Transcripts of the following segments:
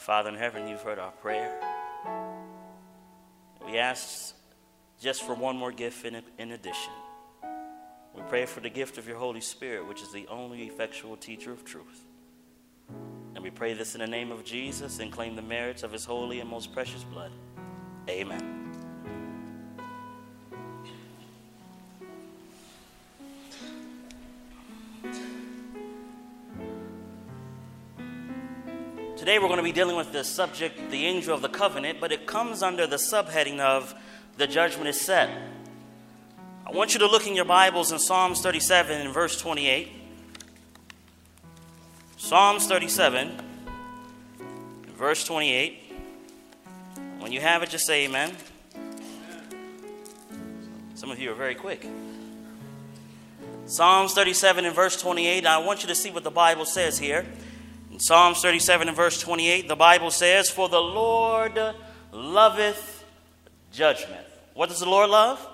Father in heaven, you've heard our prayer. We ask just for one more gift in, in addition. We pray for the gift of your Holy Spirit, which is the only effectual teacher of truth. And we pray this in the name of Jesus and claim the merits of his holy and most precious blood. Amen. Today we're going to be dealing with the subject, the angel of the covenant, but it comes under the subheading of the judgment is set. I want you to look in your Bibles in Psalms 37 and verse 28. Psalms 37, verse 28. When you have it, just say amen. Some of you are very quick. Psalms 37 and verse 28. I want you to see what the Bible says here. Psalms 37 and verse 28, the Bible says, For the Lord loveth judgment. What does the Lord love?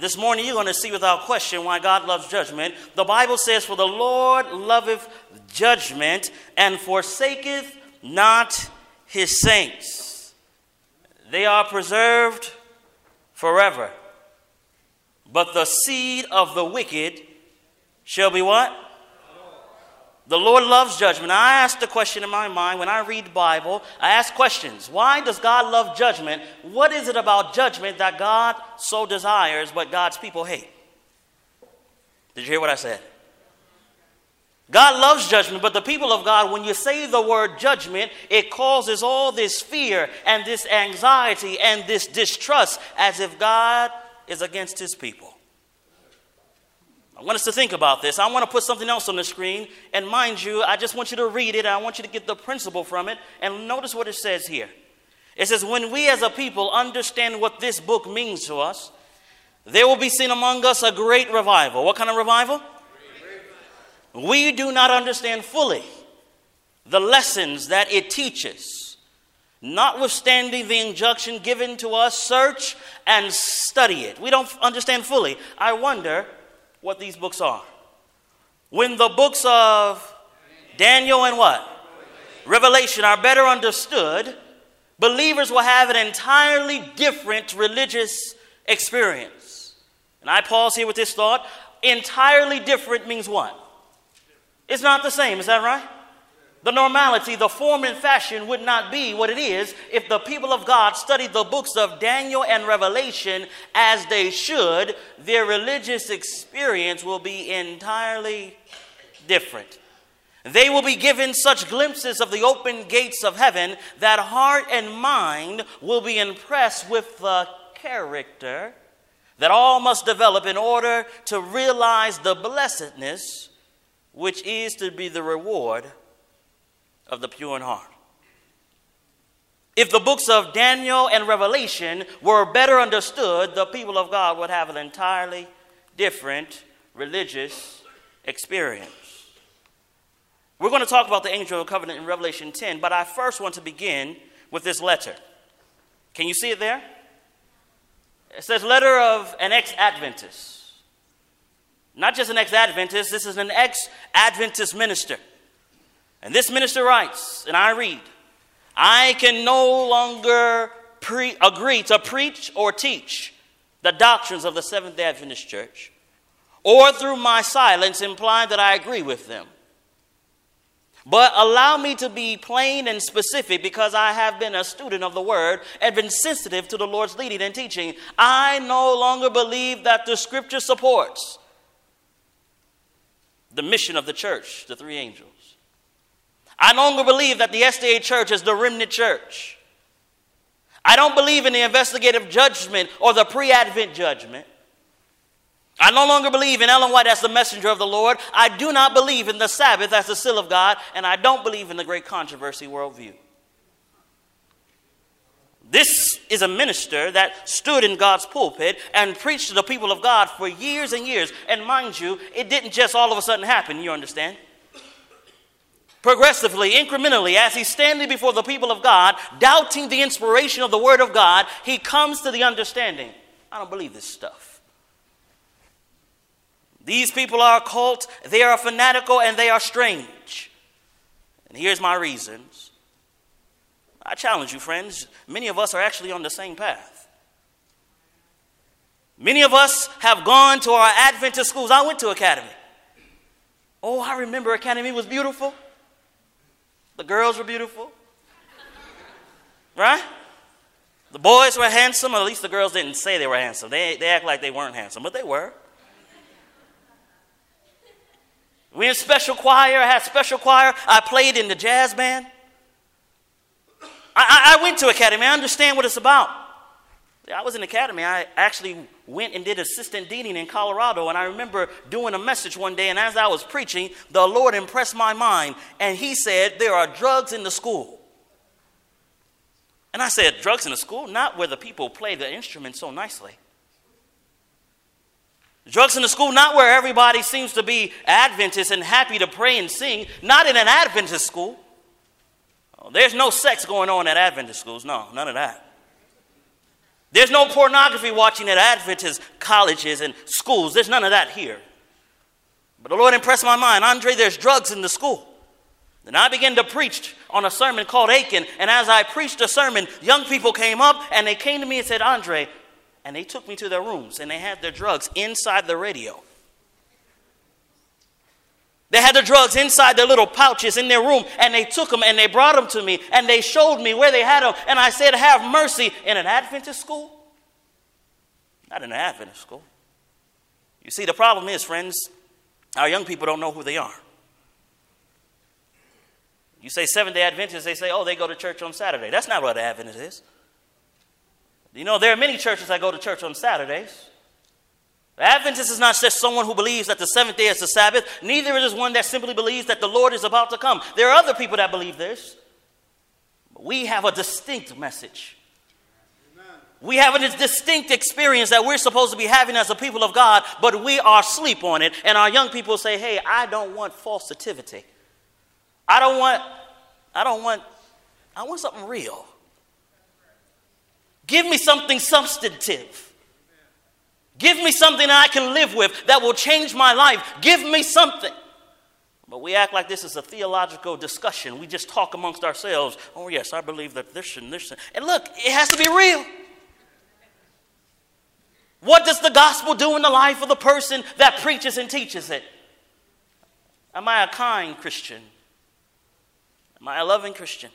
This morning, you're going to see without question why God loves judgment. The Bible says, For the Lord loveth judgment and forsaketh not his saints. They are preserved forever. But the seed of the wicked shall be what? The Lord loves judgment. I ask the question in my mind when I read the Bible, I ask questions. Why does God love judgment? What is it about judgment that God so desires but God's people hate? Did you hear what I said? God loves judgment, but the people of God, when you say the word judgment, it causes all this fear and this anxiety and this distrust as if God is against his people. I want us to think about this. I want to put something else on the screen. And mind you, I just want you to read it. I want you to get the principle from it. And notice what it says here. It says, When we as a people understand what this book means to us, there will be seen among us a great revival. What kind of revival? We do not understand fully the lessons that it teaches, notwithstanding the injunction given to us search and study it. We don't understand fully. I wonder what these books are. When the books of Daniel and what? Revelation are better understood, believers will have an entirely different religious experience. And I pause here with this thought. Entirely different means what? It's not the same, is that right? The normality, the form and fashion would not be what it is if the people of God studied the books of Daniel and Revelation as they should. Their religious experience will be entirely different. They will be given such glimpses of the open gates of heaven that heart and mind will be impressed with the character that all must develop in order to realize the blessedness which is to be the reward of the pure in heart. If the books of Daniel and Revelation were better understood, the people of God would have an entirely different religious experience. We're going to talk about the angel of the covenant in Revelation 10, but I first want to begin with this letter. Can you see it there? It says, Letter of an ex Adventist. Not just an ex Adventist, this is an ex Adventist minister. And this minister writes, and I read, I can no longer pre- agree to preach or teach the doctrines of the Seventh day Adventist Church, or through my silence imply that I agree with them. But allow me to be plain and specific because I have been a student of the word and been sensitive to the Lord's leading and teaching. I no longer believe that the scripture supports the mission of the church, the three angels. I no longer believe that the SDA church is the remnant church. I don't believe in the investigative judgment or the pre advent judgment. I no longer believe in Ellen White as the messenger of the Lord. I do not believe in the Sabbath as the seal of God. And I don't believe in the great controversy worldview. This is a minister that stood in God's pulpit and preached to the people of God for years and years. And mind you, it didn't just all of a sudden happen, you understand? Progressively, incrementally, as he's standing before the people of God, doubting the inspiration of the Word of God, he comes to the understanding I don't believe this stuff. These people are a cult, they are fanatical, and they are strange. And here's my reasons. I challenge you, friends, many of us are actually on the same path. Many of us have gone to our Adventist schools. I went to Academy. Oh, I remember Academy was beautiful. The girls were beautiful. Right? The boys were handsome, or at least the girls didn't say they were handsome. They, they act like they weren't handsome, but they were. We had special choir. I had special choir. I played in the jazz band. I, I, I went to academy. I understand what it's about. I was in academy. I actually went and did assistant deaning in Colorado. And I remember doing a message one day. And as I was preaching, the Lord impressed my mind. And He said, There are drugs in the school. And I said, Drugs in the school? Not where the people play the instrument so nicely. Drugs in the school, not where everybody seems to be Adventist and happy to pray and sing. Not in an Adventist school. Oh, there's no sex going on at Adventist schools. No, none of that. There's no pornography watching at Adventist colleges and schools. There's none of that here. But the Lord impressed my mind Andre, there's drugs in the school. Then I began to preach on a sermon called Achan. And as I preached a sermon, young people came up and they came to me and said, Andre, and they took me to their rooms and they had their drugs inside the radio. They had the drugs inside their little pouches in their room, and they took them and they brought them to me, and they showed me where they had them. And I said, Have mercy. In an Adventist school? Not in an Adventist school. You see, the problem is, friends, our young people don't know who they are. You say Seventh day Adventists, they say, Oh, they go to church on Saturday. That's not what Adventist is. You know, there are many churches that go to church on Saturdays. Adventist is not just someone who believes that the seventh day is the Sabbath, neither is one that simply believes that the Lord is about to come. There are other people that believe this. But we have a distinct message. We have a distinct experience that we're supposed to be having as a people of God, but we are asleep on it. And our young people say, hey, I don't want falsitivity. I don't want, I don't want, I want something real. Give me something substantive. Give me something that I can live with that will change my life. Give me something. But we act like this is a theological discussion. We just talk amongst ourselves. Oh, yes, I believe that this and this. And look, it has to be real. What does the gospel do in the life of the person that preaches and teaches it? Am I a kind Christian? Am I a loving Christian?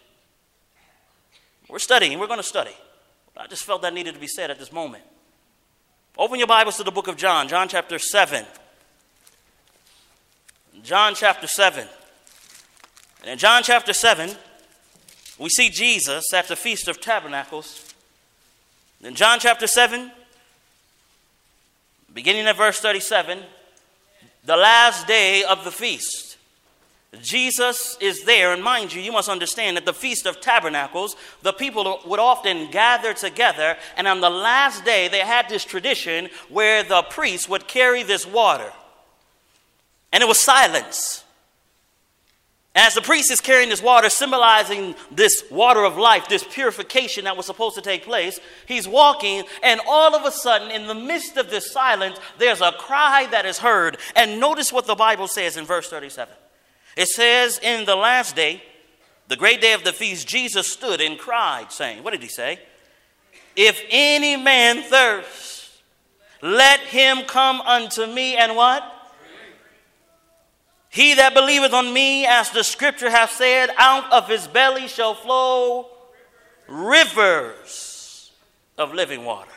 We're studying, we're going to study. I just felt that needed to be said at this moment. Open your Bibles to the book of John, John chapter 7. John chapter 7. And in John chapter 7, we see Jesus at the Feast of Tabernacles. In John chapter 7, beginning at verse 37, the last day of the feast. Jesus is there, and mind you, you must understand that the Feast of Tabernacles, the people would often gather together, and on the last day, they had this tradition where the priest would carry this water. And it was silence. As the priest is carrying this water, symbolizing this water of life, this purification that was supposed to take place, he's walking, and all of a sudden, in the midst of this silence, there's a cry that is heard. And notice what the Bible says in verse 37. It says, In the last day, the great day of the feast, Jesus stood and cried, saying, What did he say? If any man thirst, let him come unto me and what? He that believeth on me, as the scripture hath said, out of his belly shall flow rivers of living water.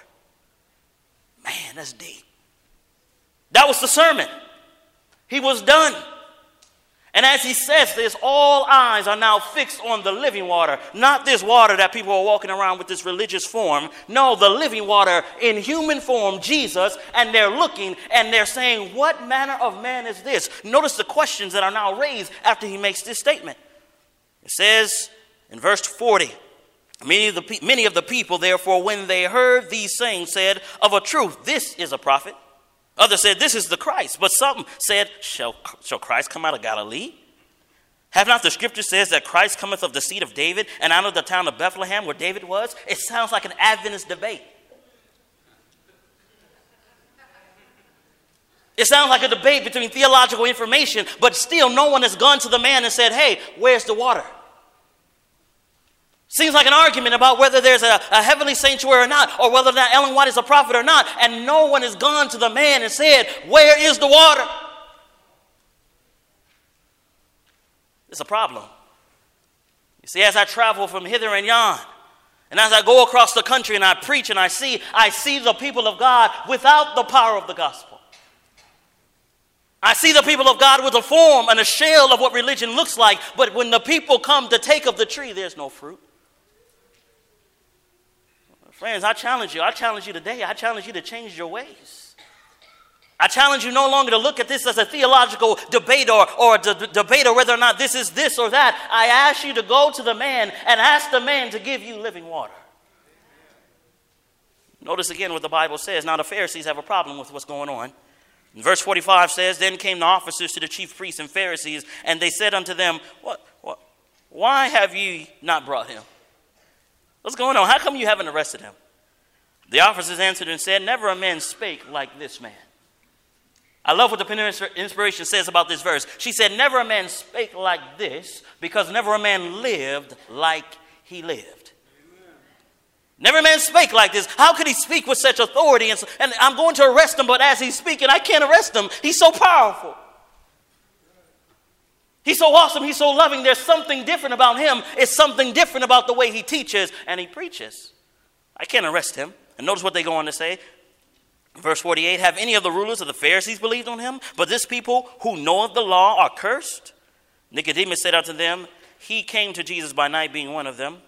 Man, that's deep. That was the sermon. He was done. And as he says this, all eyes are now fixed on the living water, not this water that people are walking around with this religious form. No, the living water in human form, Jesus, and they're looking and they're saying, What manner of man is this? Notice the questions that are now raised after he makes this statement. It says in verse 40, Many of, the, many of the people, therefore, when they heard these things, said, Of a truth, this is a prophet. Others said, This is the Christ. But some said, Shall, shall Christ come out of Galilee? Have not the scripture says that Christ cometh of the seed of David and out of the town of Bethlehem where David was? It sounds like an Adventist debate. It sounds like a debate between theological information, but still no one has gone to the man and said, Hey, where's the water? Seems like an argument about whether there's a, a, heavenly sanctuary or not, or whether not Ellen White is a prophet or not, and no one has gone to the man and said, Where is the water? It's a problem. You see, as I travel from hither and yon, and as I go across the country and I preach and I see, I see the people of God without the power of the gospel. I see the people of God with a form and a shell of what religion looks like, but when the people come to take of the tree, there's no fruit. Friends, I challenge you. I challenge you today. I challenge you to change your ways. I challenge you no longer to look at this as a theological debate or, or debate or whether or not this is this or that. I ask you to go to the man and ask the man to give you living water. Notice again what the Bible says. Now, the Pharisees have a problem with what's going on. verse 45 says, Then came the officers to the chief priests and Pharisees, and they said unto them, What, what, Why have ye not brought him? What's going on? How come you haven't arrested him? The officers answered and said, Never a man spake like this man. I love what the Penny Inspiration says about this verse. She said, Never a man spake like this, because never a man lived like he lived. Never a man spake like this. How could he speak with such authority? And, and I'm going to arrest him, but as he's speaking, I can't arrest him. He's so powerful. He's so awesome. He's so loving. There's something different about him. It's something different about the way he teaches and he preaches. I can't arrest him. And notice what they go on to say. Verse 48 Have any of the rulers of the Pharisees believed on him? But this people who know of the law are cursed. Nicodemus said unto them, He came to Jesus by night, being one of them.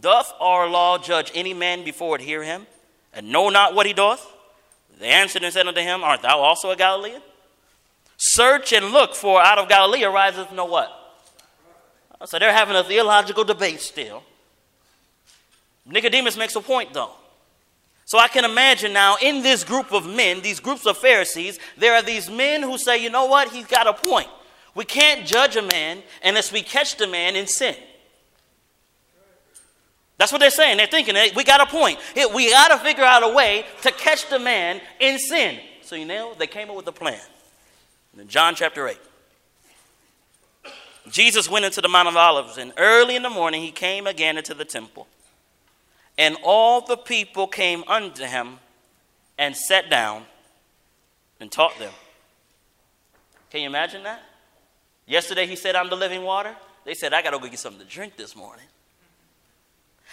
Doth our law judge any man before it hear him, and know not what he doth? They answered and said unto him, Art thou also a Galilean? Search and look, for out of Galilee ariseth no what? So they're having a theological debate still. Nicodemus makes a point, though. So I can imagine now in this group of men, these groups of Pharisees, there are these men who say, you know what, he's got a point. We can't judge a man unless we catch the man in sin. That's what they're saying. They're thinking, we got a point. We got to figure out a way to catch the man in sin. So, you know, they came up with a plan. In John chapter 8, Jesus went into the Mount of Olives, and early in the morning he came again into the temple. And all the people came unto him and sat down and taught them. Can you imagine that? Yesterday he said, I'm the living water. They said, I got to go get something to drink this morning.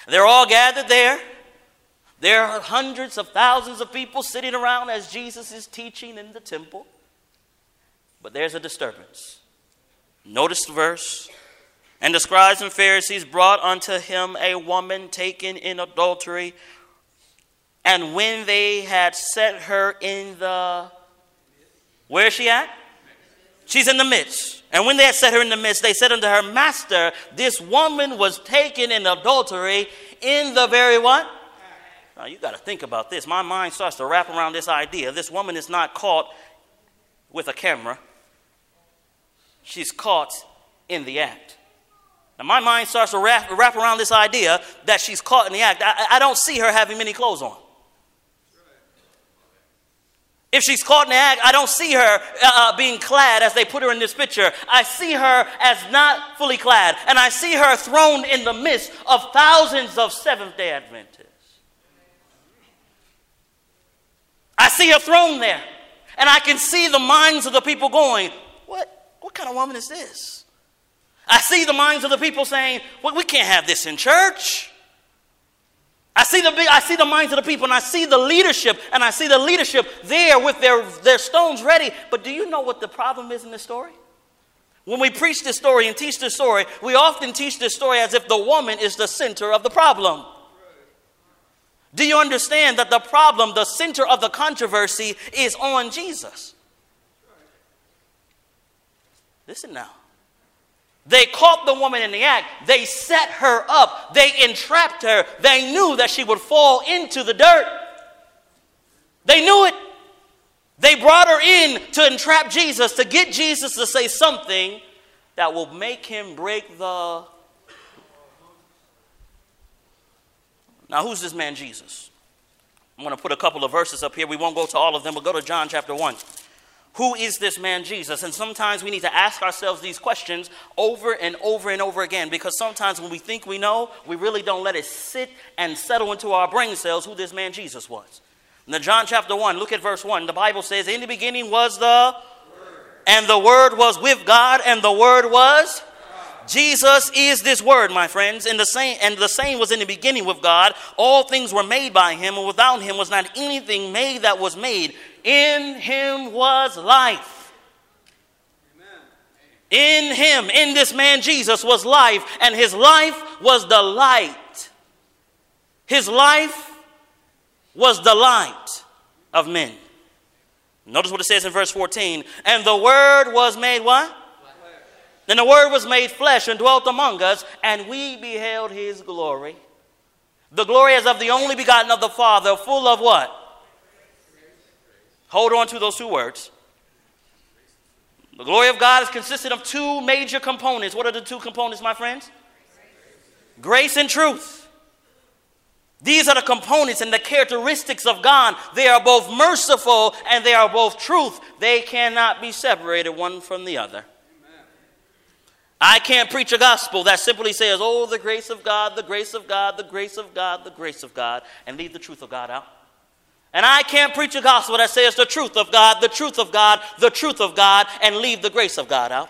They're all gathered there. There are hundreds of thousands of people sitting around as Jesus is teaching in the temple. But there's a disturbance. Notice the verse. And the scribes and Pharisees brought unto him a woman taken in adultery. And when they had set her in the. Where is she at? She's in the midst. And when they had set her in the midst, they said unto her, Master, this woman was taken in adultery in the very what? Now you got to think about this. My mind starts to wrap around this idea. This woman is not caught with a camera she's caught in the act. Now, my mind starts to wrap, wrap around this idea that she's caught in the act. I, I don't see her having many clothes on. If she's caught in the act, I don't see her uh, uh, being clad as they put her in this picture. I see her as not fully clad. And I see her thrown in the midst of thousands of Seventh day Adventists. I see her thrown there. And I can see the minds of the people going, kind of woman is this? I see the minds of the people saying, well, we can't have this in church. I see, the, I see the minds of the people and I see the leadership and I see the leadership there with their, their stones ready. But do you know what the problem is in this story? When we preach this story and teach this story, we often teach this story as if the woman is the center of the problem. Do you understand that the problem, the center of the controversy, is on Jesus? Listen now. They caught the woman in the act. They set her up. They entrapped her. They knew that she would fall into the dirt. They knew it. They brought her in to entrap Jesus, to get Jesus to say something that will make him break the. Now, who's this man, Jesus? I'm going to put a couple of verses up here. We won't go to all of them, but go to John chapter 1. Who is this man Jesus? And sometimes we need to ask ourselves these questions over and over and over again because sometimes when we think we know, we really don't let it sit and settle into our brain cells who this man Jesus was. The John chapter 1, look at verse 1. The Bible says, In the beginning was the Word. and the Word was with God, and the Word was Jesus is this word, my friends, and the same and the same was in the beginning with God. All things were made by him, and without him was not anything made that was made. In him was life. In him, in this man Jesus was life, and his life was the light. His life was the light of men. Notice what it says in verse 14. And the word was made what? Then the Word was made flesh and dwelt among us, and we beheld His glory. The glory as of the only begotten of the Father, full of what? Hold on to those two words. The glory of God is consisted of two major components. What are the two components, my friends? Grace and truth. These are the components and the characteristics of God. They are both merciful and they are both truth. They cannot be separated one from the other. I can't preach a gospel that simply says, oh, the grace of God, the grace of God, the grace of God, the grace of God, and leave the truth of God out. And I can't preach a gospel that says the truth of God, the truth of God, the truth of God, and leave the grace of God out.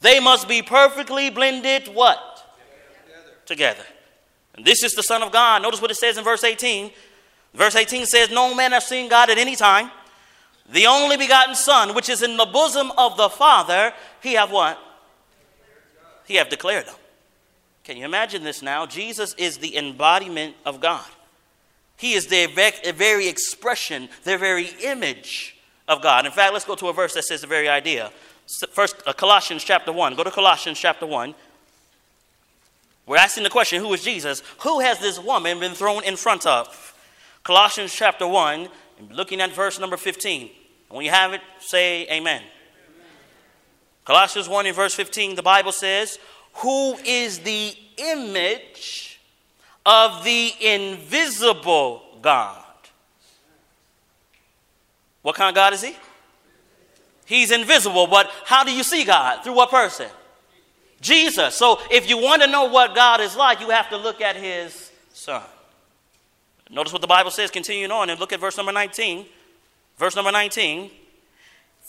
They must be perfectly blended what? Together. And this is the Son of God. Notice what it says in verse 18. Verse 18 says, No man has seen God at any time. The only begotten Son, which is in the bosom of the Father, he have what? He have declared them. Can you imagine this now? Jesus is the embodiment of God. He is the very expression, the very image of God. In fact, let's go to a verse that says the very idea. First, uh, Colossians chapter 1. Go to Colossians chapter 1. We're asking the question who is Jesus? Who has this woman been thrown in front of? Colossians chapter 1, looking at verse number 15. When you have it, say amen. Colossians 1 in verse 15, the Bible says, Who is the image of the invisible God? What kind of God is He? He's invisible, but how do you see God? Through what person? Jesus. So if you want to know what God is like, you have to look at His Son. Notice what the Bible says, continuing on, and look at verse number 19. Verse number 19.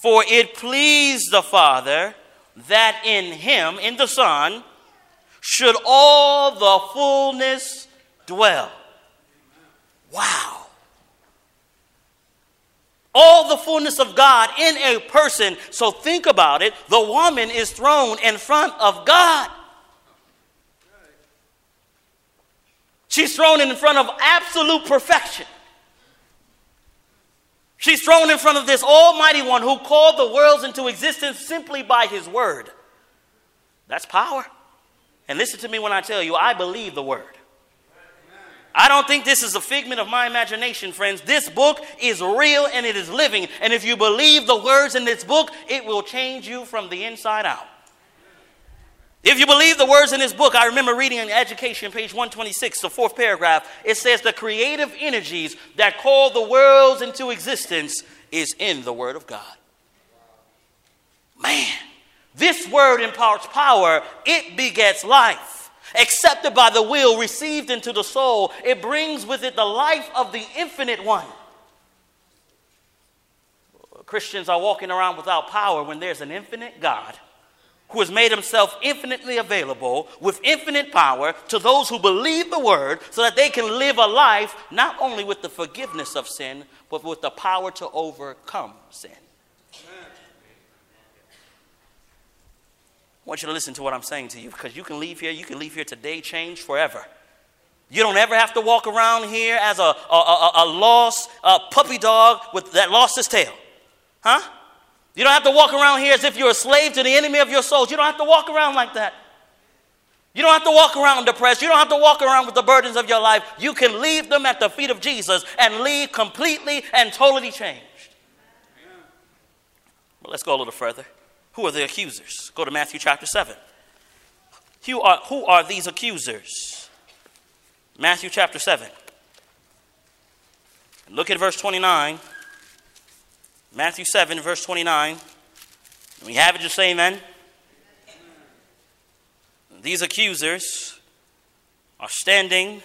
For it pleased the Father that in him, in the Son, should all the fullness dwell. Wow. All the fullness of God in a person. So think about it. The woman is thrown in front of God. She's thrown in front of absolute perfection. She's thrown in front of this Almighty One who called the worlds into existence simply by His word. That's power. And listen to me when I tell you, I believe the word. I don't think this is a figment of my imagination, friends. This book is real and it is living. And if you believe the words in this book, it will change you from the inside out. If you believe the words in this book, I remember reading in Education, page 126, the fourth paragraph, it says, The creative energies that call the worlds into existence is in the Word of God. Man, this Word imparts power, it begets life. Accepted by the will, received into the soul, it brings with it the life of the infinite one. Christians are walking around without power when there's an infinite God who has made himself infinitely available with infinite power to those who believe the word so that they can live a life not only with the forgiveness of sin, but with the power to overcome sin. I want you to listen to what I'm saying to you because you can leave here, you can leave here today changed forever. You don't ever have to walk around here as a, a, a, a lost a puppy dog with, that lost his tail. Huh? You don't have to walk around here as if you're a slave to the enemy of your souls. You don't have to walk around like that. You don't have to walk around depressed. You don't have to walk around with the burdens of your life. You can leave them at the feet of Jesus and leave completely and totally changed. But let's go a little further. Who are the accusers? Go to Matthew chapter 7. Who are, who are these accusers? Matthew chapter 7. Look at verse 29. Matthew 7, verse 29. We have it, just say amen. These accusers are standing,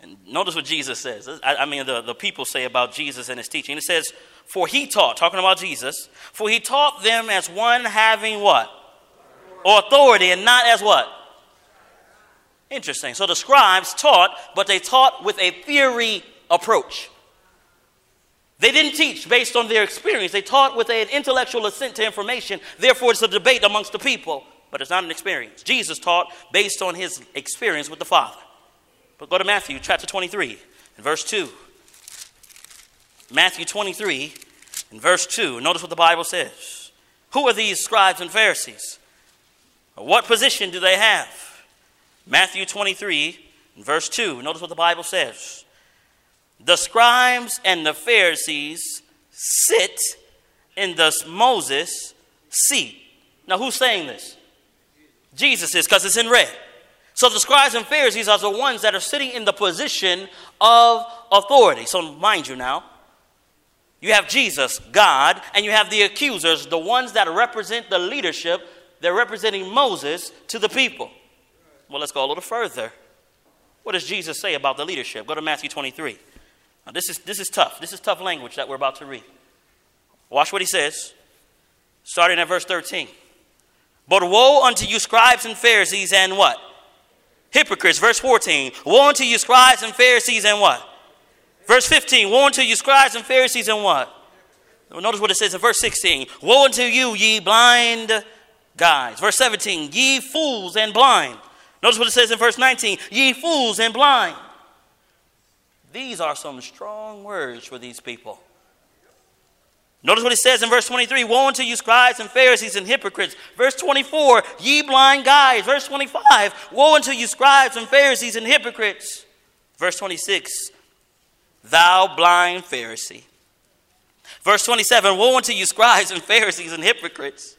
and notice what Jesus says. I, I mean, the, the people say about Jesus and his teaching. It says, For he taught, talking about Jesus, for he taught them as one having what? Authority, and not as what? Interesting. So the scribes taught, but they taught with a theory approach. They didn't teach based on their experience. They taught with an intellectual assent to information. Therefore, it's a debate amongst the people, but it's not an experience. Jesus taught based on his experience with the Father. But go to Matthew chapter 23 and verse 2. Matthew 23 and verse 2. Notice what the Bible says. Who are these scribes and Pharisees? What position do they have? Matthew 23 and verse 2. Notice what the Bible says the scribes and the Pharisees sit in the Moses seat. Now, who's saying this? Jesus is, because it's in red. So the scribes and Pharisees are the ones that are sitting in the position of authority. So, mind you now, you have Jesus, God, and you have the accusers, the ones that represent the leadership. They're representing Moses to the people. Well, let's go a little further. What does Jesus say about the leadership? Go to Matthew 23. Now, this is, this is tough. This is tough language that we're about to read. Watch what he says, starting at verse 13. But woe unto you, scribes and Pharisees, and what? Hypocrites. Verse 14. Woe unto you, scribes and Pharisees, and what? Verse 15. Woe unto you, scribes and Pharisees, and what? Notice what it says in verse 16. Woe unto you, ye blind guides. Verse 17. Ye fools and blind. Notice what it says in verse 19. Ye fools and blind. These are some strong words for these people. Notice what it says in verse 23 Woe unto you, scribes and Pharisees and hypocrites. Verse 24, ye blind guides. Verse 25, Woe unto you, scribes and Pharisees and hypocrites. Verse 26, Thou blind Pharisee. Verse 27, Woe unto you, scribes and Pharisees and hypocrites.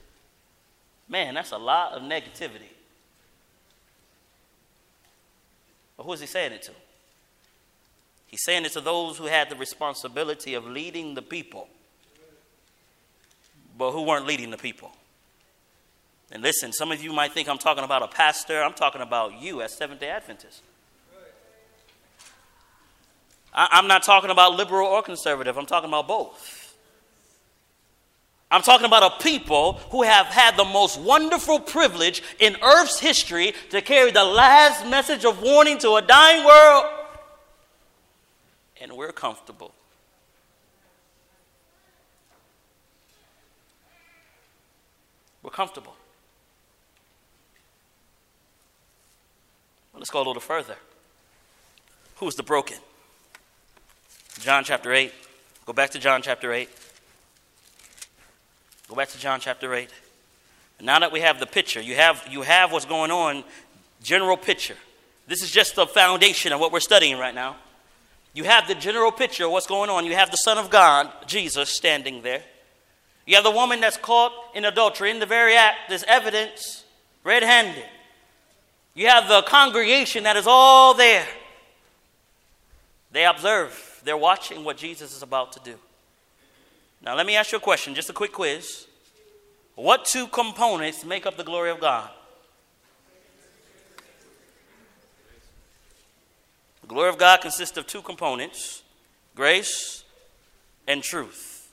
Man, that's a lot of negativity. But who is he saying it to? He's saying it to those who had the responsibility of leading the people, but who weren't leading the people. And listen, some of you might think I'm talking about a pastor. I'm talking about you as Seventh day Adventists. I'm not talking about liberal or conservative, I'm talking about both. I'm talking about a people who have had the most wonderful privilege in Earth's history to carry the last message of warning to a dying world and we're comfortable. We're comfortable. Well, let's go a little further. Who's the broken? John chapter 8. Go back to John chapter 8. Go back to John chapter 8. now that we have the picture, you have, you have what's going on, general picture. This is just the foundation of what we're studying right now. You have the general picture of what's going on. You have the Son of God, Jesus, standing there. You have the woman that's caught in adultery in the very act. There's evidence, red handed. You have the congregation that is all there. They observe, they're watching what Jesus is about to do. Now, let me ask you a question, just a quick quiz. What two components make up the glory of God? The glory of God consists of two components grace and truth.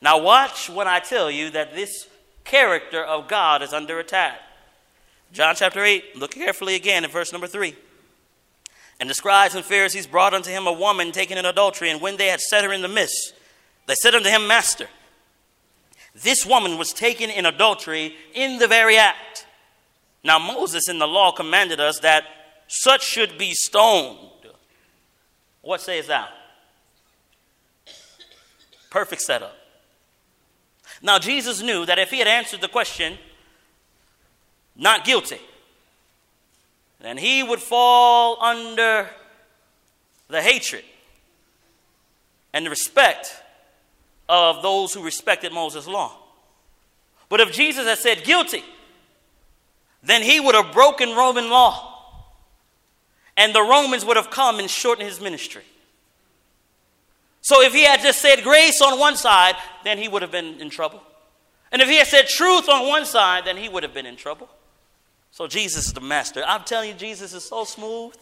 Now, watch when I tell you that this character of God is under attack. John chapter 8, look carefully again at verse number 3. And the scribes and Pharisees brought unto him a woman taken in adultery, and when they had set her in the midst, they said unto him, Master, this woman was taken in adultery in the very act. Now, Moses in the law commanded us that such should be stoned. What says thou? Perfect setup. Now, Jesus knew that if he had answered the question, not guilty, then he would fall under the hatred and the respect of those who respected Moses' law. But if Jesus had said guilty, then he would have broken Roman law and the Romans would have come and shortened his ministry. So if he had just said grace on one side, then he would have been in trouble. And if he had said truth on one side, then he would have been in trouble. So Jesus is the master. I'm telling you, Jesus is so smooth.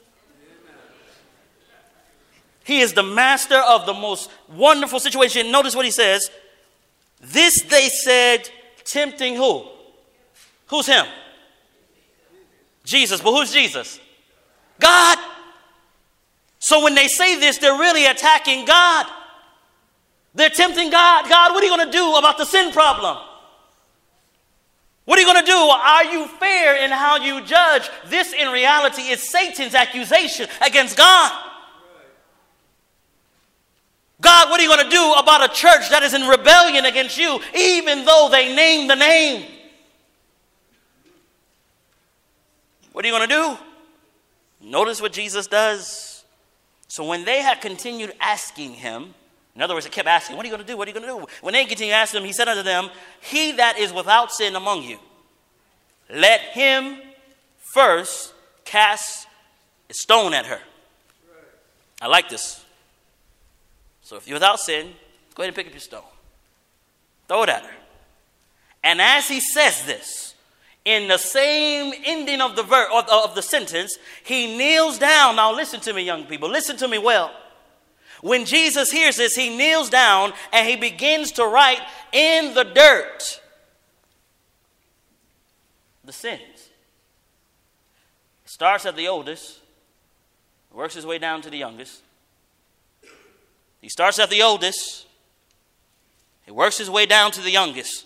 He is the master of the most wonderful situation. Notice what he says. This they said, tempting who? Who's him? Jesus. But who's Jesus? God. So when they say this, they're really attacking God. They're tempting God. God, what are you going to do about the sin problem? What are you going to do? Are you fair in how you judge? This, in reality, is Satan's accusation against God. God, what are you going to do about a church that is in rebellion against you, even though they name the name? What are you going to do? Notice what Jesus does. So when they had continued asking him, in other words, they kept asking, What are you going to do? What are you going to do? When they continued asking him, he said unto them, He that is without sin among you, let him first cast a stone at her. I like this. So if you're without sin, go ahead and pick up your stone. Throw it at her. And as he says this, in the same ending of the ver- of, of the sentence, he kneels down. Now listen to me, young people. Listen to me well. When Jesus hears this, he kneels down and he begins to write in the dirt the sins. Starts at the oldest, works his way down to the youngest. He starts at the oldest, he works his way down to the youngest,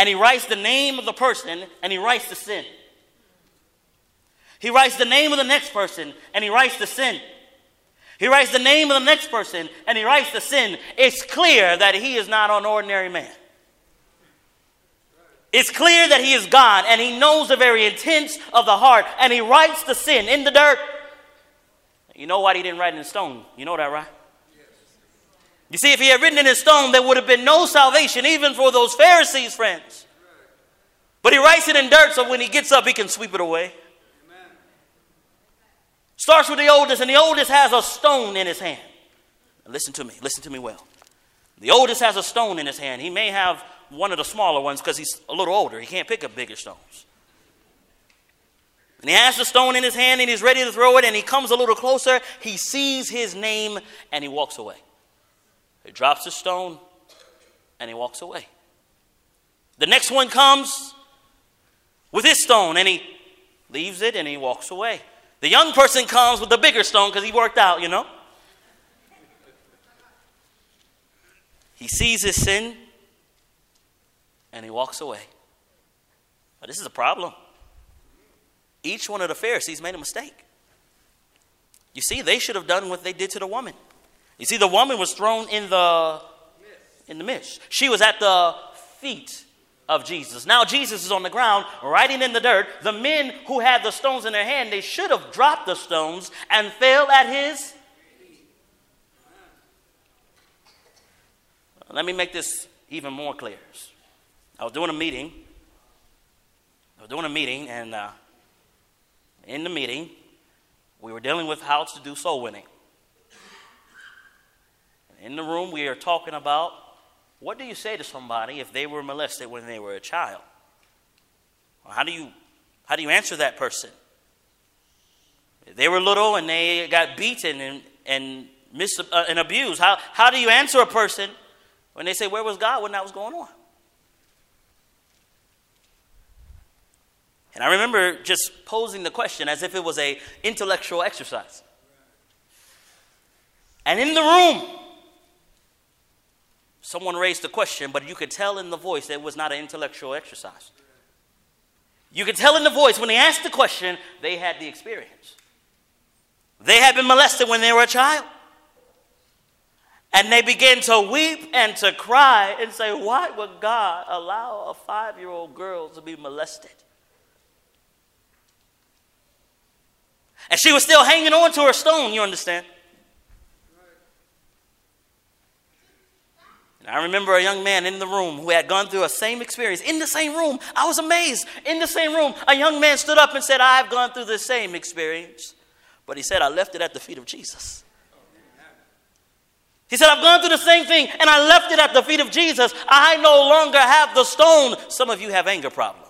and he writes the name of the person and he writes the sin. He writes the name of the next person and he writes the sin. He writes the name of the next person and he writes the sin. It's clear that he is not an ordinary man. It's clear that he is God and he knows the very intents of the heart and he writes the sin in the dirt. You know why he didn't write it in stone? You know that, right? You see, if he had written it in stone, there would have been no salvation, even for those Pharisees' friends. But he writes it in dirt so when he gets up, he can sweep it away. Starts with the oldest, and the oldest has a stone in his hand. listen to me, listen to me well. The oldest has a stone in his hand. He may have one of the smaller ones because he's a little older. He can't pick up bigger stones. And he has the stone in his hand and he's ready to throw it, and he comes a little closer. He sees his name and he walks away. He drops the stone and he walks away. The next one comes with his stone and he leaves it and he walks away. The young person comes with the bigger stone because he worked out, you know. He sees his sin and he walks away. But this is a problem. Each one of the Pharisees made a mistake. You see, they should have done what they did to the woman. You see, the woman was thrown in the in the midst. She was at the feet of Jesus. Now Jesus is on the ground, writing in the dirt. The men who had the stones in their hand, they should have dropped the stones and fell at his. Let me make this even more clear. I was doing a meeting. I was doing a meeting, and uh, in the meeting, we were dealing with how to do soul winning. In the room, we are talking about what do you say to somebody if they were molested when they were a child? How do you, how do you answer that person? If they were little and they got beaten and, and, mis- uh, and abused, how, how do you answer a person when they say, Where was God when that was going on? And I remember just posing the question as if it was a intellectual exercise. And in the room, someone raised the question, but you could tell in the voice that it was not an intellectual exercise. You could tell in the voice when they asked the question, they had the experience. They had been molested when they were a child. And they began to weep and to cry and say, Why would God allow a five year old girl to be molested? And she was still hanging on to her stone, you understand? And I remember a young man in the room who had gone through a same experience. In the same room, I was amazed. In the same room, a young man stood up and said, I've gone through the same experience. But he said, I left it at the feet of Jesus. He said, I've gone through the same thing and I left it at the feet of Jesus. I no longer have the stone. Some of you have anger problems.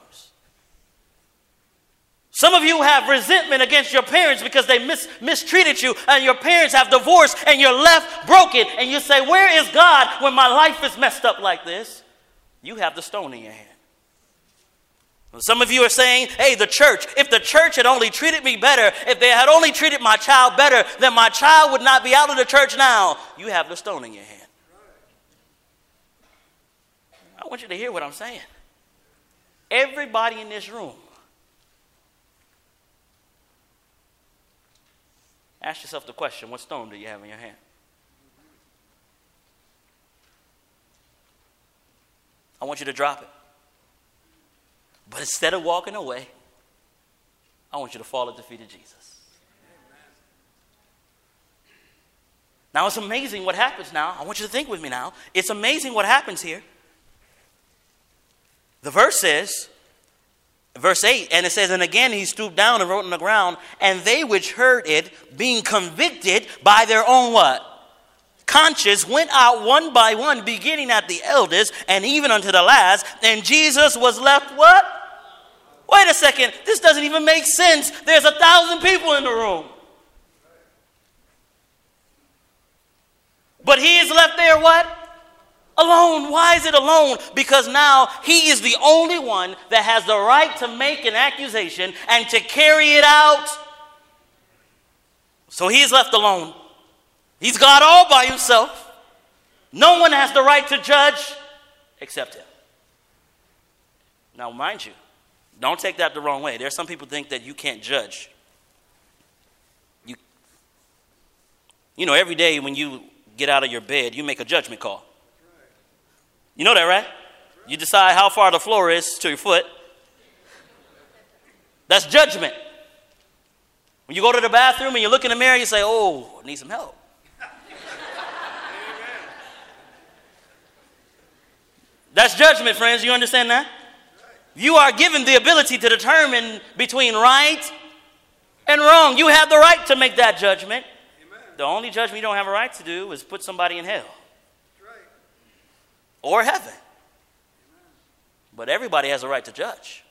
Some of you have resentment against your parents because they mis- mistreated you, and your parents have divorced, and you're left broken. And you say, Where is God when my life is messed up like this? You have the stone in your hand. Some of you are saying, hey, the church, if the church had only treated me better, if they had only treated my child better, then my child would not be out of the church now. You have the stone in your hand. I want you to hear what I'm saying. Everybody in this room, ask yourself the question what stone do you have in your hand? I want you to drop it. But instead of walking away, I want you to fall at the feet of Jesus. Now it's amazing what happens now. I want you to think with me now. It's amazing what happens here. The verse says, verse 8, and it says, And again he stooped down and wrote on the ground, and they which heard it, being convicted by their own what? conscience went out one by one, beginning at the eldest and even unto the last, and Jesus was left what? Wait a second, this doesn't even make sense. There's a thousand people in the room. But he is left there what? Alone. Why is it alone? Because now he is the only one that has the right to make an accusation and to carry it out. So he is left alone. He's God all by himself. No one has the right to judge except him. Now, mind you, don't take that the wrong way. There are some people think that you can't judge. You, you know, every day when you get out of your bed, you make a judgment call. You know that, right? You decide how far the floor is to your foot. That's judgment. When you go to the bathroom and you look in the mirror, you say, Oh, I need some help. That's judgment, friends. You understand that? You are given the ability to determine between right and wrong. You have the right to make that judgment. Amen. The only judgment you don't have a right to do is put somebody in hell. Or heaven. But everybody has a right to judge.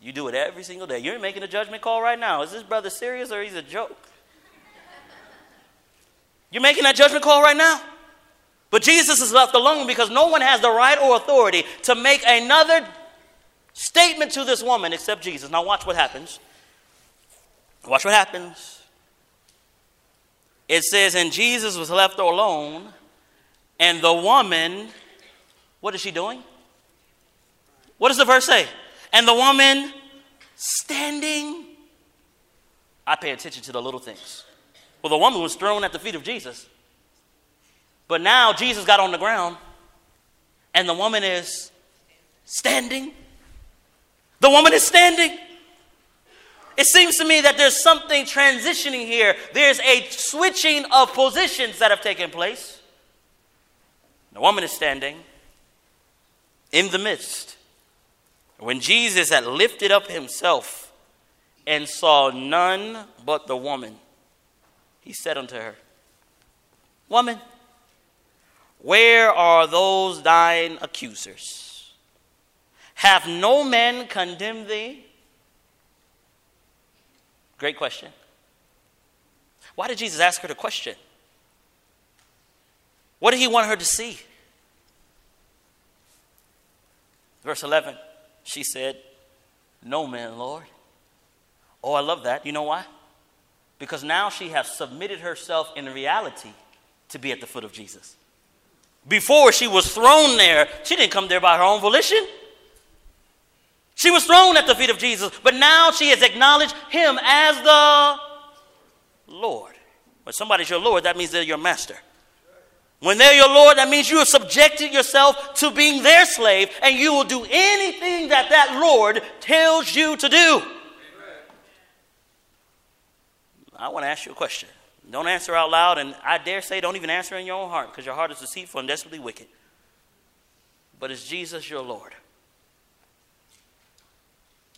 You do it every single day. You're making a judgment call right now. Is this brother serious or he's a joke? You're making that judgment call right now. But Jesus is left alone because no one has the right or authority to make another statement to this woman except Jesus. Now, watch what happens. Watch what happens. It says, And Jesus was left alone, and the woman, what is she doing? What does the verse say? And the woman standing. I pay attention to the little things. Well, the woman was thrown at the feet of Jesus. But now Jesus got on the ground, and the woman is standing. The woman is standing. It seems to me that there's something transitioning here. There's a switching of positions that have taken place. The woman is standing in the midst. When Jesus had lifted up himself and saw none but the woman, he said unto her, Woman, where are those thine accusers? Have no man condemned thee? Great question. Why did Jesus ask her the question? What did he want her to see? Verse 11, she said, No man, Lord. Oh, I love that. You know why? Because now she has submitted herself in reality to be at the foot of Jesus. Before she was thrown there, she didn't come there by her own volition. She was thrown at the feet of Jesus, but now she has acknowledged him as the Lord. When somebody's your Lord, that means they're your master. When they're your Lord, that means you have subjected yourself to being their slave, and you will do anything that that Lord tells you to do. I want to ask you a question. Don't answer out loud, and I dare say, don't even answer in your own heart, because your heart is deceitful and desperately wicked. But is Jesus your Lord?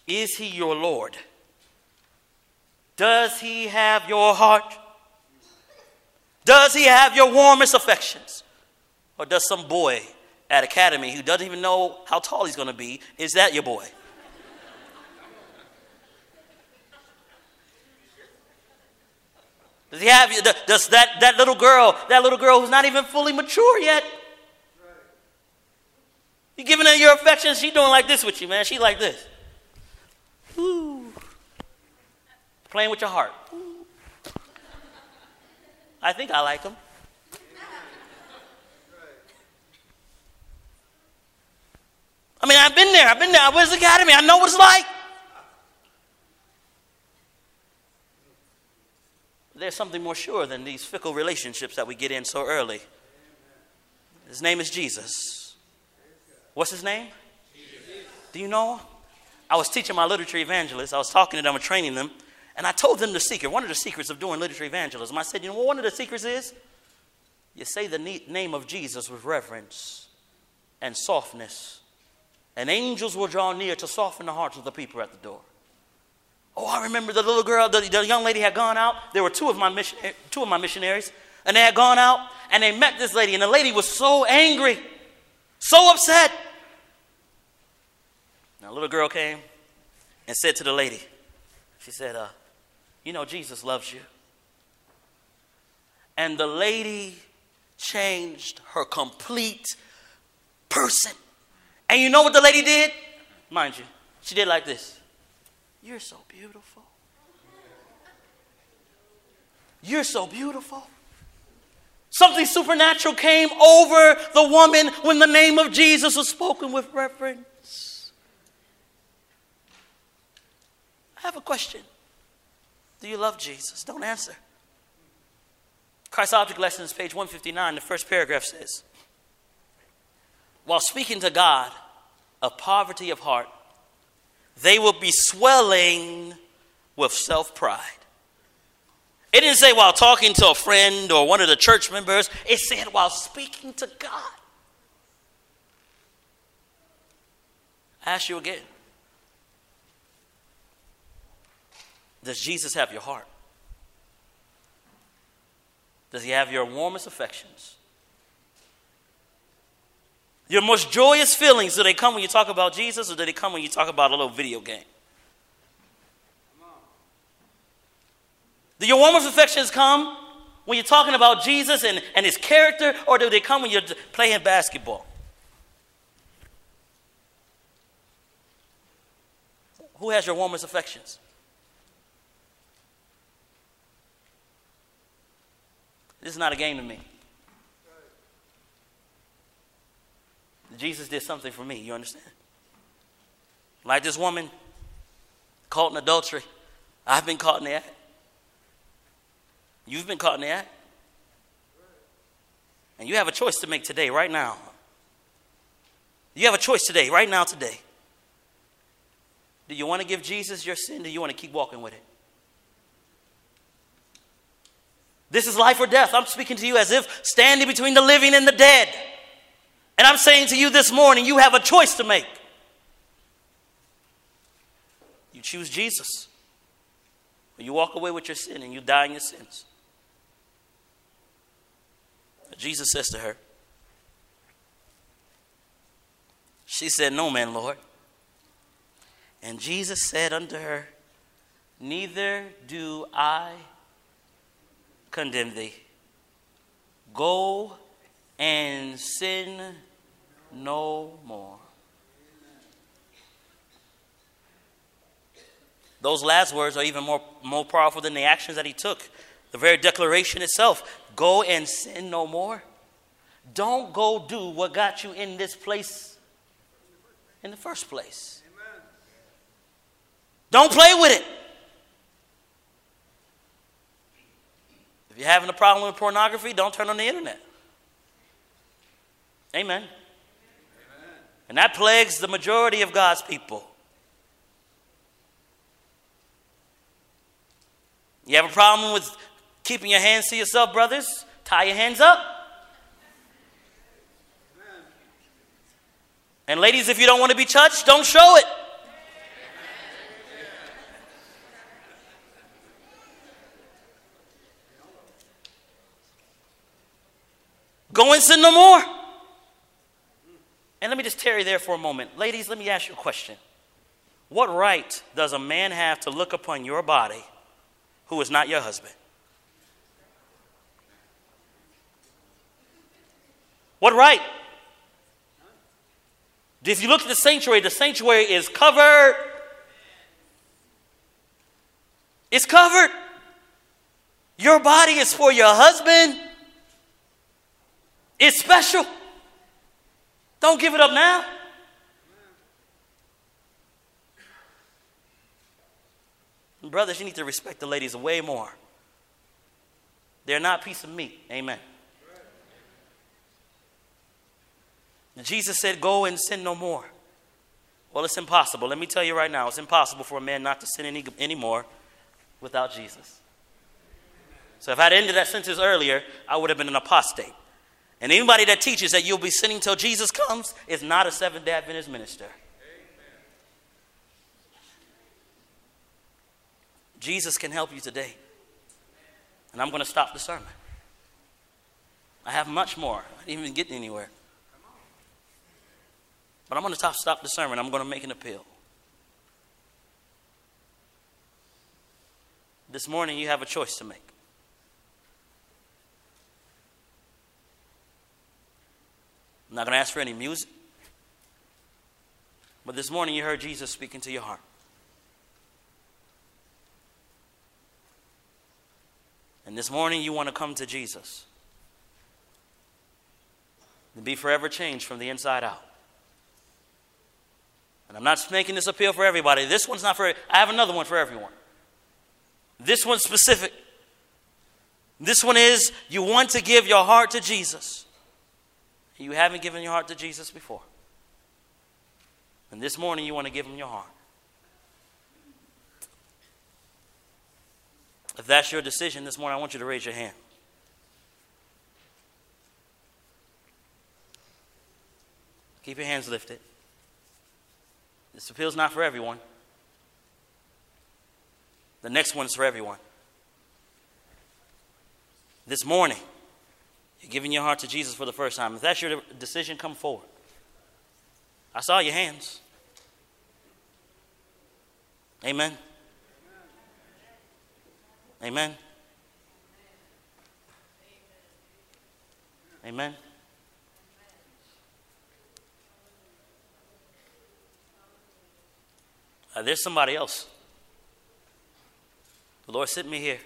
Is he your Lord? Does he have your heart? Does he have your warmest affections? Or does some boy at Academy who doesn't even know how tall he's going to be, is that your boy? Does he have you? Does that, that little girl, that little girl who's not even fully mature yet? You giving her your affection, she doing like this with you, man. She like this. Ooh. Playing with your heart. Ooh. I think I like him. I mean, I've been there. I've been there. I was academy. I know what it's like. There's something more sure than these fickle relationships that we get in so early. His name is Jesus. What's his name? Jesus. Do you know? I was teaching my literature evangelists. I was talking to them and training them. And I told them the secret, one of the secrets of doing literature evangelism. I said, you know what one of the secrets is? You say the name of Jesus with reverence and softness and angels will draw near to soften the hearts of the people at the door. Oh, I remember the little girl, the, the young lady had gone out. There were two of, my mission, two of my missionaries, and they had gone out and they met this lady, and the lady was so angry, so upset. Now, a little girl came and said to the lady, she said, uh, You know, Jesus loves you. And the lady changed her complete person. And you know what the lady did? Mind you, she did like this You're so beautiful. You're so beautiful. Something supernatural came over the woman when the name of Jesus was spoken with reverence. I have a question. Do you love Jesus? Don't answer. Christ Object Lessons, page 159, the first paragraph says, while speaking to God of poverty of heart, they will be swelling with self pride. It didn't say while talking to a friend or one of the church members, it said while speaking to God. I ask you again Does Jesus have your heart? Does he have your warmest affections? Your most joyous feelings, do they come when you talk about Jesus or do they come when you talk about a little video game? Do your warmest affections come when you're talking about Jesus and, and his character, or do they come when you're playing basketball? Who has your warmest affections? This is not a game to me. Jesus did something for me. You understand? Like this woman caught in adultery. I've been caught in the act. You've been caught in the act. And you have a choice to make today, right now. You have a choice today, right now, today. Do you want to give Jesus your sin? Do you want to keep walking with it? This is life or death. I'm speaking to you as if standing between the living and the dead. And I'm saying to you this morning, you have a choice to make. You choose Jesus, or you walk away with your sin and you die in your sins. Jesus says to her, She said, No man, Lord. And Jesus said unto her, Neither do I condemn thee. Go and sin no more. Those last words are even more, more powerful than the actions that he took. The very declaration itself go and sin no more. Don't go do what got you in this place in the first place. Amen. Don't play with it. If you're having a problem with pornography, don't turn on the internet. Amen. And that plagues the majority of God's people. You have a problem with keeping your hands to yourself, brothers? Tie your hands up. And ladies, if you don't want to be touched, don't show it. Go and sin no more. And let me just tarry there for a moment. Ladies, let me ask you a question. What right does a man have to look upon your body who is not your husband? What right? If you look at the sanctuary, the sanctuary is covered. It's covered. Your body is for your husband. It's special. Don't give it up now. Brothers, you need to respect the ladies way more. They're not a piece of meat. Amen. Jesus said, Go and sin no more. Well, it's impossible. Let me tell you right now, it's impossible for a man not to sin any, anymore without Jesus. So if I'd ended that sentence earlier, I would have been an apostate. And anybody that teaches that you'll be sinning till Jesus comes is not a Seventh day Adventist minister. Jesus can help you today. And I'm going to stop the sermon. I have much more. I didn't even get anywhere. But I'm going to stop the sermon. I'm going to make an appeal. This morning, you have a choice to make. I'm not going to ask for any music. But this morning, you heard Jesus speaking to your heart. And this morning, you want to come to Jesus and be forever changed from the inside out. And I'm not making this appeal for everybody. This one's not for, I have another one for everyone. This one's specific. This one is you want to give your heart to Jesus. You haven't given your heart to Jesus before. And this morning you want to give him your heart. If that's your decision this morning, I want you to raise your hand. Keep your hands lifted. This appeal is not for everyone. The next one is for everyone. This morning, you're giving your heart to Jesus for the first time. If that's your decision, come forward. I saw your hands. Amen. Amen. Amen. Uh, there's somebody else. The Lord sent me here.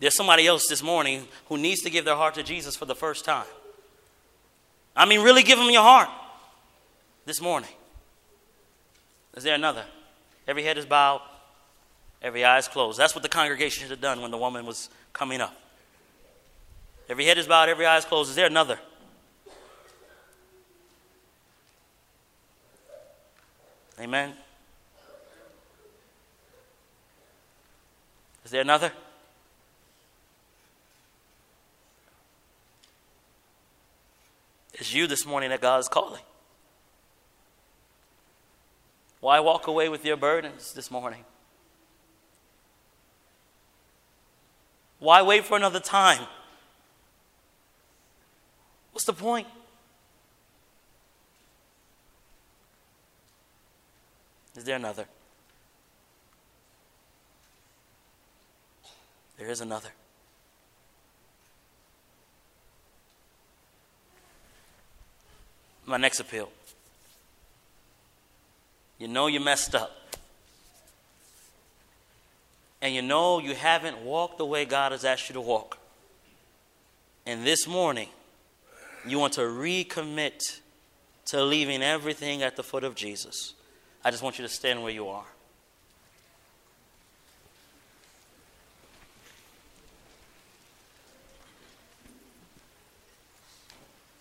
There's somebody else this morning who needs to give their heart to Jesus for the first time. I mean, really give them your heart this morning. Is there another? Every head is bowed, every eye is closed. That's what the congregation should have done when the woman was coming up. Every head is bowed, every eye is closed. Is there another? Amen. Is there another? It's you this morning that God is calling. Why walk away with your burdens this morning? Why wait for another time? What's the point? Is there another? There is another. My next appeal. You know you messed up. And you know you haven't walked the way God has asked you to walk. And this morning, you want to recommit to leaving everything at the foot of Jesus. I just want you to stand where you are.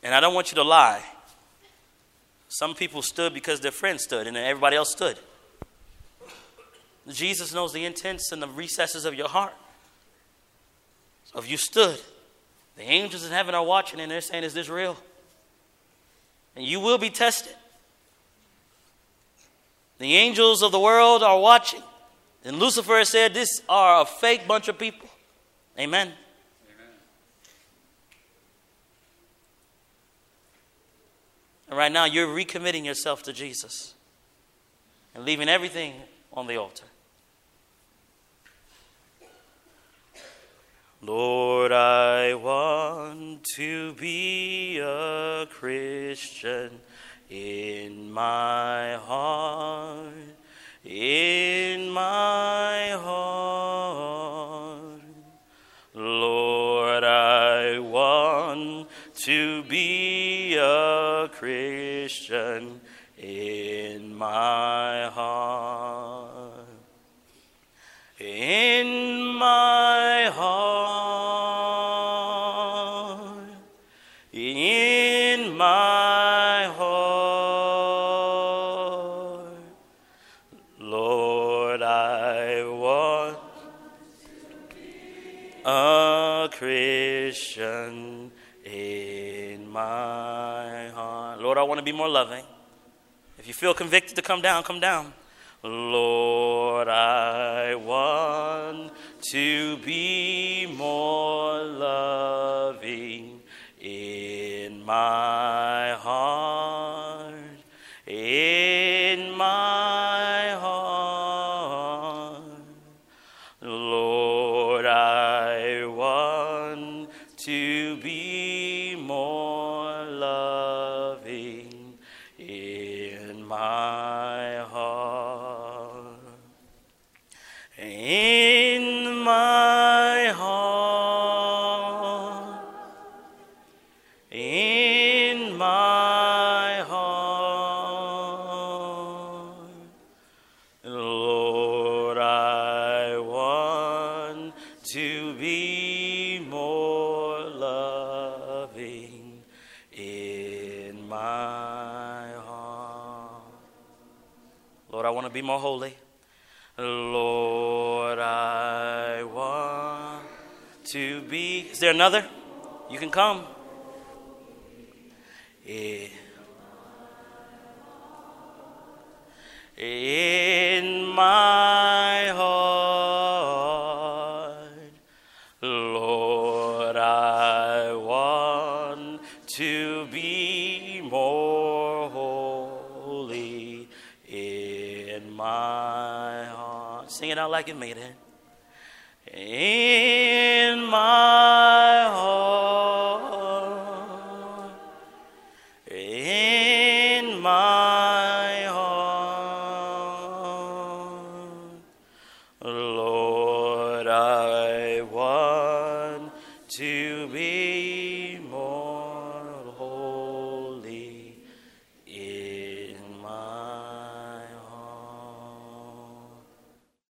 And I don't want you to lie. Some people stood because their friends stood and then everybody else stood. Jesus knows the intents and the recesses of your heart. So if you stood, the angels in heaven are watching and they're saying, Is this real? And you will be tested. The angels of the world are watching. And Lucifer said, This are a fake bunch of people. Amen. Amen. And right now, you're recommitting yourself to Jesus and leaving everything on the altar. More loving. If you feel convicted to come down, come down. Lord, I want to be In another? You can come. Yeah. in my heart. Lord, I want to be more holy in my heart. Sing it out like it made it.